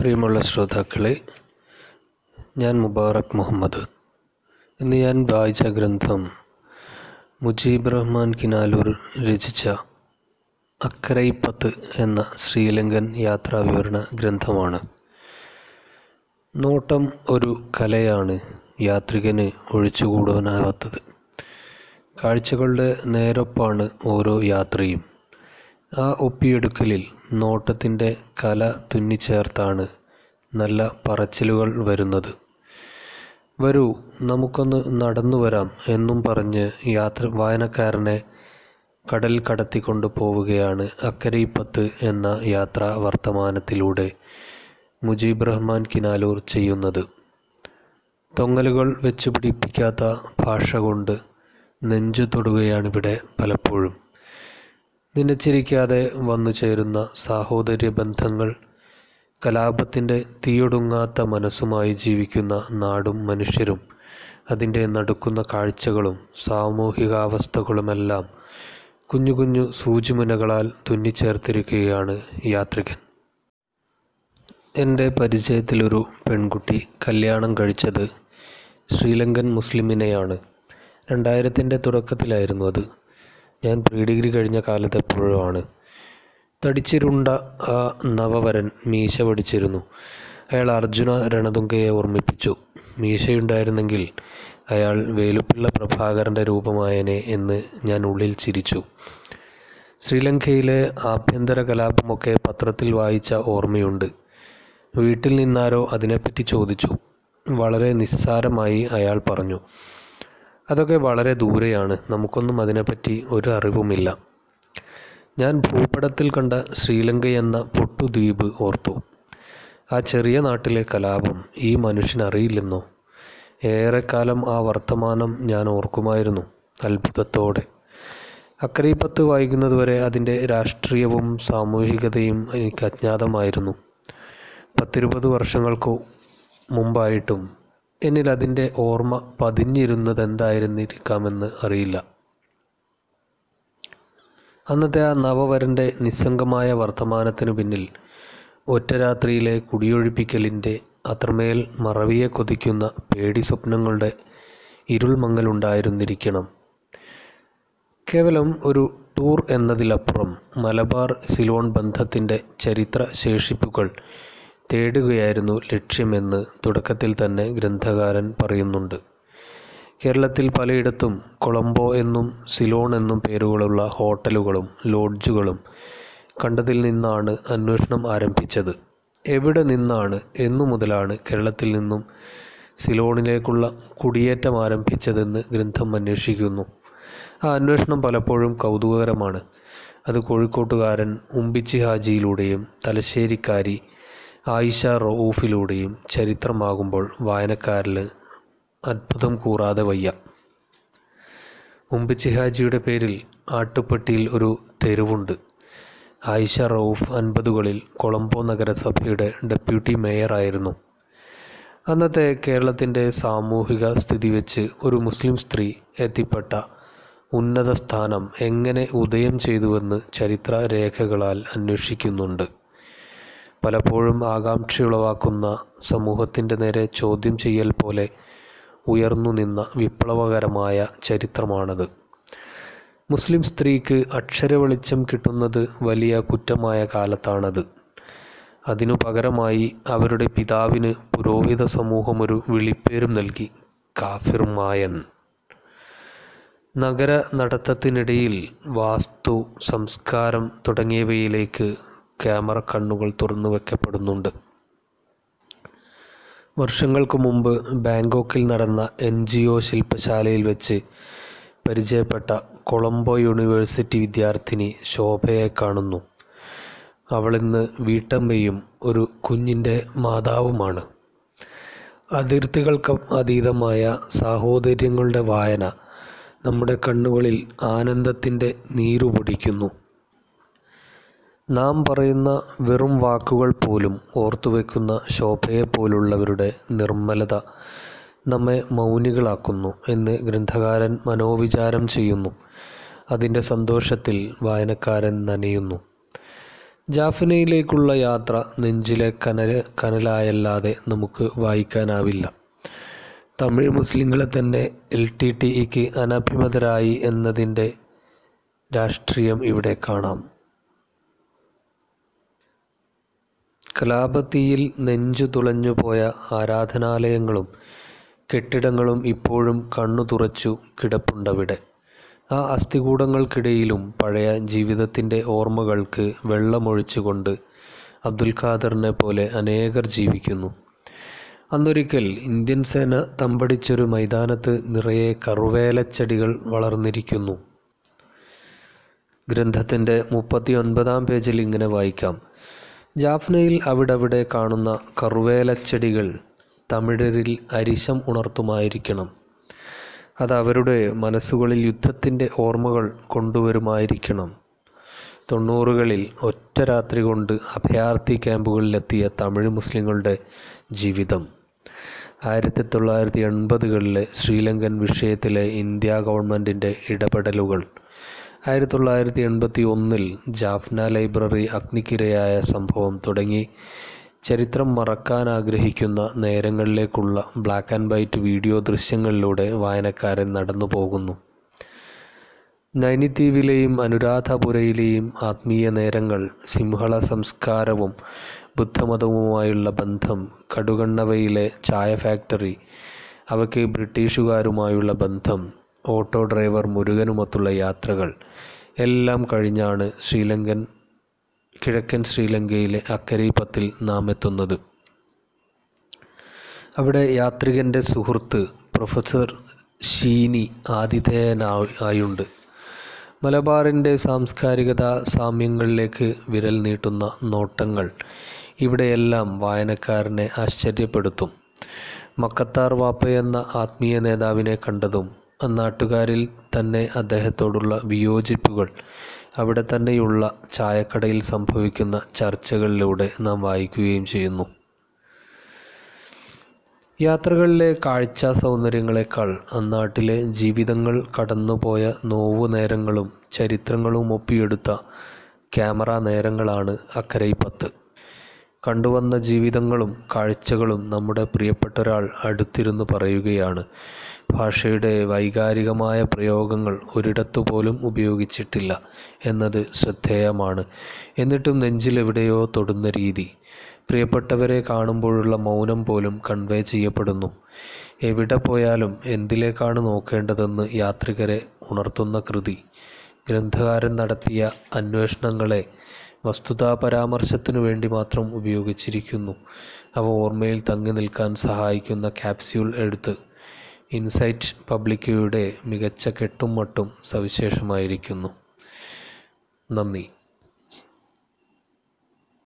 പ്രിയമുള്ള ശ്രോതാക്കളെ ഞാൻ മുബാറക് മുഹമ്മദ് ഇന്ന് ഞാൻ വായിച്ച ഗ്രന്ഥം മുജീബ് റഹ്മാൻ കിനാലൂർ രചിച്ച അക്കരൈപ്പത്ത് എന്ന ശ്രീലങ്കൻ യാത്രാവിവരണ ഗ്രന്ഥമാണ്. നോട്ടം ഒരു കലയാണ് യാത്രികന് ഒഴിച്ചുകൂടുവാനാവാത്തത്. കാഴ്ചകളുടെ നേരൊപ്പാണ് ഓരോ യാത്രയും. ആ ഒപ്പിയെടുക്കലിൽ നോട്ടത്തിന്റെ കല തുന്നിച്ചേർത്താണ് നല്ല പറച്ചിലുകൾ വരുന്നത്. വരൂ നമുക്കൊന്ന് നടന്നു വരാം എന്നും പറഞ്ഞ് യാത്ര വായനക്കാരനെ കടൽ കടത്തിക്കൊണ്ട് പോവുകയാണ് അക്കരയിപ്പത്ത് എന്ന യാത്രാ വർത്തമാനത്തിലൂടെ മുജീബ് റഹ്മാൻ കിനാലൂർ ചെയ്യുന്നത്. തൊങ്ങലുകൾ വെച്ചുപിടിപ്പിക്കാത്ത ഭാഷ കൊണ്ട് നെഞ്ചു തൊടുകയാണിവിടെ പലപ്പോഴും. നിലച്ചിരിക്കാതെ വന്നു ചേരുന്ന സാഹോദര്യ ബന്ധങ്ങൾ കലാപത്തിന്റെ തീയൊടുങ്ങാത്ത മനസ്സുമായി ജീവിക്കുന്ന നാടും മനുഷ്യരും അതിന്റെ നടുക്കുന്ന കാഴ്ചകളും സാമൂഹികാവസ്ഥകളുമെല്ലാം കുഞ്ഞു കുഞ്ഞു സൂചിമുനകളാൽ തുന്നിച്ചേർത്തിരിക്കുകയാണ് യാത്രികൻ. എന്റെ പരിചയത്തിലൊരു പെൺകുട്ടി കല്യാണം കഴിച്ചത് ശ്രീലങ്കൻ മുസ്ലിമിനെയാണ്. രണ്ടായിരത്തിന്റെ തുടക്കത്തിലായിരുന്നു അത്. ഞാൻ പ്രീ ഡിഗ്രി കഴിഞ്ഞ കാലത്ത് എപ്പോഴും ആണ് തടിച്ചിരുണ്ട ആ നവവരൻ മീശ പഠിച്ചിരുന്നു അയാൾ അർജുന രണതുങ്കയെ ഓർമ്മിപ്പിച്ചു. മീശയുണ്ടായിരുന്നെങ്കിൽ അയാൾ വേലുപ്പിള്ള പ്രഭാകരന്റെ രൂപമായനെ എന്ന് ഞാൻ ഉള്ളിൽ ചിരിച്ചു. ശ്രീലങ്കയിലെ ആഭ്യന്തര കലാപമൊക്കെ പത്രത്തിൽ വായിച്ച ഓർമ്മയുണ്ട്. വീട്ടിൽ നിന്നാരോ അതിനെപ്പറ്റി ചോദിച്ചു. വളരെ നിസ്സാരമായി അയാൾ പറഞ്ഞു. അതൊക്കെ വളരെ ദൂരെയാണ്. നമുക്കൊന്നും അതിനെപ്പറ്റി ഒരു അറിവുമില്ല ഞാൻ ഭൂപടത്തിൽ കണ്ട ശ്രീലങ്ക എന്ന പൊട്ടുദ്വീപ് ഓർത്തു. ആ ചെറിയ നാട്ടിലെ കലാപം ഈ മനുഷ്യനറിയില്ലെന്നോ? ഏറെക്കാലം ആ വർത്തമാനം ഞാൻ ഓർക്കുമായിരുന്നു അത്ഭുതത്തോടെ. അക്കരീപ്പത്ത് വായിക്കുന്നതുവരെ അതിന്റെ രാഷ്ട്രീയവും സാമൂഹികതയും എനിക്ക് അജ്ഞാതമായിരുന്നു. പത്തിരുപത് വർഷങ്ങൾക്കു മുമ്പായിട്ടും എന്നിൽ അതിന്റെ ഓർമ്മ പതിഞ്ഞിരുന്നത് എന്തായിരുന്നിരിക്കാമെന്ന് അറിയില്ല. അന്നത്തെ ആ നവവരന്റെ നിസ്സംഗമായ വർത്തമാനത്തിനു പിന്നിൽ ഒറ്റ രാത്രിയിലെ കുടിയൊഴിപ്പിക്കലിന്റെ അത്രമേൽ മറവിയെ കൊതിക്കുന്ന പേടി സ്വപ്നങ്ങളുടെ ഇരുൾമങ്ങലുണ്ടായിരുന്നിരിക്കണം. കേവലം ഒരു ടൂർ എന്നതിലപ്പുറം മലബാർ സിലോൺ ബന്ധത്തിന്റെ ചരിത്ര ശേഷിപ്പുകൾ തേടുകയായിരുന്നു ലക്ഷ്യമെന്ന് തുടക്കത്തിൽ തന്നെ ഗ്രന്ഥകാരൻ പറയുന്നുണ്ട്. കേരളത്തിൽ പലയിടത്തും കൊളംബോ എന്നും സിലോൺ എന്നും പേരുകളുള്ള ഹോട്ടലുകളും ലോഡ്ജുകളും കണ്ടതിൽ നിന്നാണ് അന്വേഷണം ആരംഭിച്ചത്. എവിടെ നിന്നാണ് എന്നു മുതലാണ് കേരളത്തിൽ നിന്നും സിലോണിലേക്കുള്ള കുടിയേറ്റം ആരംഭിച്ചതെന്ന് ഗ്രന്ഥം അന്വേഷിക്കുന്നു. ആ അന്വേഷണം പലപ്പോഴും കൗതുകകരമാണ്. അത് കോഴിക്കോട്ടുകാരൻ ഉമ്പിച്ചി ഹാജിയിലൂടെയും തലശ്ശേരിക്കാരി ആയിഷ റൌഫിലൂടെയും ചരിത്രമാകുമ്പോൾ വായനക്കാരിൽ അത്ഭുതം കൂറാതെ വയ്യ. മുമ്പ് ചിഹാജിയുടെ പേരിൽ ആട്ടുപ്പെട്ടിയിൽ ഒരു തെരുവുണ്ട്. ആയിഷ റൌഫ് അൻപതുകളിൽ കൊളംബോ നഗരസഭയുടെ ഡെപ്യൂട്ടി മേയറായിരുന്നു. അന്നത്തെ കേരളത്തിന്റെ സാമൂഹിക സ്ഥിതി വെച്ച് ഒരു മുസ്ലിം സ്ത്രീ എത്തിപ്പെട്ട ഉന്നത സ്ഥാനം എങ്ങനെ ഉദയം ചെയ്തുവെന്ന് ചരിത്ര രേഖകളാൽ അന്വേഷിക്കുന്നുണ്ട്. പലപ്പോഴും ആകാംക്ഷയുളവാക്കുന്ന സമൂഹത്തിന്റെ നേരെ ചോദ്യം ചെയ്യൽ പോലെ ഉയർന്നു നിന്ന വിപ്ലവകരമായ ചരിത്രമാണത്. മുസ്ലിം സ്ത്രീക്ക് അക്ഷര വെളിച്ചം കിട്ടുന്നത് വലിയ കുറ്റമായ കാലത്താണത്. അതിനു പകരമായി അവരുടെ പിതാവിന് പുരോഹിത സമൂഹം ഒരു വിളിപ്പേരും നൽകി കാഫിർ മായൻ. നഗര നടത്തത്തിനിടയിൽ വാസ്തു സംസ്കാരം തുടങ്ങിയവയിലേക്ക് ക്യാമറ കണ്ണുകൾ തുറന്നു വയ്ക്കപ്പെടുന്നുണ്ട് വർഷങ്ങൾക്ക് മുമ്പ് ബാങ്കോക്കിൽ നടന്ന എൻ ജി ഒ ശില്പശാലയിൽ വെച്ച് പരിചയപ്പെട്ട കൊളംബോ യൂണിവേഴ്സിറ്റി വിദ്യാർത്ഥിനി ശോഭയെ കാണുന്നു. അവളിന്ന് വീട്ടമ്മയും ഒരു കുഞ്ഞിന്റെ മാതാവുമാണ്. അതിർത്തികൾക്ക് അതീതമായ സാഹോദര്യങ്ങളുടെ വായന നമ്മുടെ കണ്ണുകളിൽ ആനന്ദത്തിന്റെ നീരുപൊടിക്കുന്നു. നാം പറയുന്ന വെറും വാക്കുകൾ പോലും ഓർത്തു ഓർത്തുവെക്കുന്ന ശോഭയെപ്പോലുള്ളവരുടെ നിർമ്മലത നമ്മെ മൗനികളാക്കുന്നു എന്ന് ഗ്രന്ഥകാരൻ മനോവിചാരം ചെയ്യുന്നു. അതിന്റെ സന്തോഷത്തിൽ വായനക്കാരൻ നനയുന്നു. ജാഫ്നയിലേക്കുള്ള യാത്ര നെഞ്ചിലെ കനൽ കനലായല്ലാതെ നമുക്ക് വായിക്കാനാവില്ല. തമിഴ് മുസ്ലിങ്ങളെ തന്നെ എൽ ടി ടി ഇക്ക് അനഭിമതരായി എന്നതിന്റെ രാഷ്ട്രീയം ഇവിടെ കാണാം. കലാപത്തിയിൽ നെഞ്ചു തുളഞ്ഞുപോയ ആരാധനാലയങ്ങളും കെട്ടിടങ്ങളും ഇപ്പോഴും കണ്ണു തുറച്ചു കിടപ്പുണ്ടവിടെ. ആ അസ്ഥികൂടങ്ങൾക്കിടയിലും പഴയ ജീവിതത്തിന്റെ ഓർമ്മകൾക്ക് വെള്ളമൊഴിച്ചുകൊണ്ട് അബ്ദുൽ ഖാദറിനെ പോലെ അനേകർ ജീവിക്കുന്നു. അന്നൊരിക്കൽ ഇന്ത്യൻ സേന തമ്പടിച്ചൊരു മൈതാനത്ത് നിറയെ കറുവേലച്ചെടികൾ വളർന്നിരിക്കുന്നു. ഗ്രന്ഥത്തിന്റെ മുപ്പത്തി ഒൻപതാം പേജിൽ ഇങ്ങനെ വായിക്കാം. ജാഫ്നയിൽ അവിടവിടെ കാണുന്ന കറുവേലച്ചെടികൾ തമിഴരിൽ അരിശം ഉണർത്തുമായിരിക്കണം. അത് അവരുടെ മനസ്സുകളിൽ യുദ്ധത്തിന്റെ ഓർമ്മകൾ കൊണ്ടുവരുമായിരിക്കണം. തൊണ്ണൂറുകളിൽ ഒറ്റ രാത്രി കൊണ്ട് അഭയാർത്ഥി ക്യാമ്പുകളിലെത്തിയ തമിഴ് മുസ്ലിങ്ങളുടെ ജീവിതം. ആയിരത്തി തൊള്ളായിരത്തി എൺപതുകളിലെ ശ്രീലങ്കൻ വിഷയത്തിലെ ഇന്ത്യ ഗവൺമെന്റിന്റെ ഇടപെടലുകൾ ആയിരത്തി തൊള്ളായിരത്തി എൺപത്തി ഒന്നിൽ ജാഫ്ന ലൈബ്രറി അഗ്നിക്കിരയായ സംഭവം തുടങ്ങി. ചരിത്രം മറക്കാൻ ആഗ്രഹിക്കുന്ന നേരങ്ങളിലേക്കുള്ള ബ്ലാക്ക് ആൻഡ് വൈറ്റ് വീഡിയോ ദൃശ്യങ്ങളിലൂടെ വായനക്കാരൻ നടന്നു പോകുന്നു. നൈനിദ്വീപിലെയും അനുരാധപുരയിലെയും ആത്മീയ നേരങ്ങൾ സിംഹള സംസ്കാരവും ബുദ്ധമതവുമായുള്ള ബന്ധം കടുകണ്ണവയിലെ ചായ ഫാക്ടറി അവയ്ക്ക് ബ്രിട്ടീഷുകാരുമായുള്ള ബന്ധം ഓട്ടോ ഡ്രൈവർ മുരുകനുമൊത്തുള്ള യാത്രകൾ എല്ലാം കഴിഞ്ഞാണ് ശ്രീലങ്കൻ കിഴക്കൻ ശ്രീലങ്കയിലെ അക്കരീപ്പത്തിൽ നാം എത്തുന്നത് അവിടെ യാത്രികന്റെ സുഹൃത്ത് പ്രൊഫസർ ഷീനി ആതിഥേയനായുണ്ട് മലബാറിന്റെ സാംസ്കാരികത സാമ്യങ്ങളിലേക്ക് വിരൽ നീട്ടുന്ന നോട്ടങ്ങൾ ഇവിടെയെല്ലാം വായനക്കാരനെ ആശ്ചര്യപ്പെടുത്തും. മക്കത്താർ വാപ്പയെന്ന ആത്മീയ നേതാവിനെ കണ്ടതും അന്നാട്ടുകാരിൽ തന്നെ അദ്ദേഹത്തോടുള്ള വിയോജിപ്പുകൾ അവിടെ തന്നെയുള്ള ചായക്കടയിൽ സംഭവിക്കുന്ന ചർച്ചകളിലൂടെ നാം വായിക്കുകയും ചെയ്യുന്നു. യാത്രകളിലെ കാഴ്ച സൗന്ദര്യങ്ങളെക്കാൾ അന്നാട്ടിലെ ജീവിതങ്ങൾ കടന്നുപോയ നോവു നേരങ്ങളും ചരിത്രങ്ങളും ഒപ്പിയെടുത്ത ക്യാമറ നേരങ്ങളാണ് അക്കരൈപ്പത്ത് കണ്ടുവന്ന ജീവിതങ്ങളും കാഴ്ചകളും നമ്മുടെ പ്രിയപ്പെട്ട ഒരാൾ അടുത്തിരുന്ന് പറയുകയാണ് ഭാഷയുടെ വൈകാരികമായ പ്രയോഗങ്ങൾ ഒരിടത്തുപോലും ഉപയോഗിച്ചിട്ടില്ല എന്നത് ശ്രദ്ധേയമാണ്. എന്നിട്ടും നെഞ്ചിലെവിടെയോ തൊടുന്ന രീതി. പ്രിയപ്പെട്ടവരെ കാണുമ്പോഴുള്ള മൗനം പോലും കൺവേ ചെയ്യപ്പെടുന്നു. എവിടെ പോയാലും എന്തിലേക്കാണ് നോക്കേണ്ടതെന്ന് യാത്രികരെ ഉണർത്തുന്ന കൃതി. ഗ്രന്ഥകാരൻ നടത്തിയ അന്വേഷണങ്ങളെ വസ്തുതാ പരാമർശത്തിനു വേണ്ടി മാത്രം ഉപയോഗിച്ചിരിക്കുന്നു. അവ ഓർമ്മയിൽ തങ്ങി നിൽക്കാൻ സഹായിക്കുന്ന ക്യാപ്സ്യൂൾ എഴുത്ത് ഇൻസൈറ്റ് പബ്ലിക്കയുടെ മികച്ച കെട്ടും മട്ടും സവിശേഷമായിരിക്കുന്നു. നന്ദി.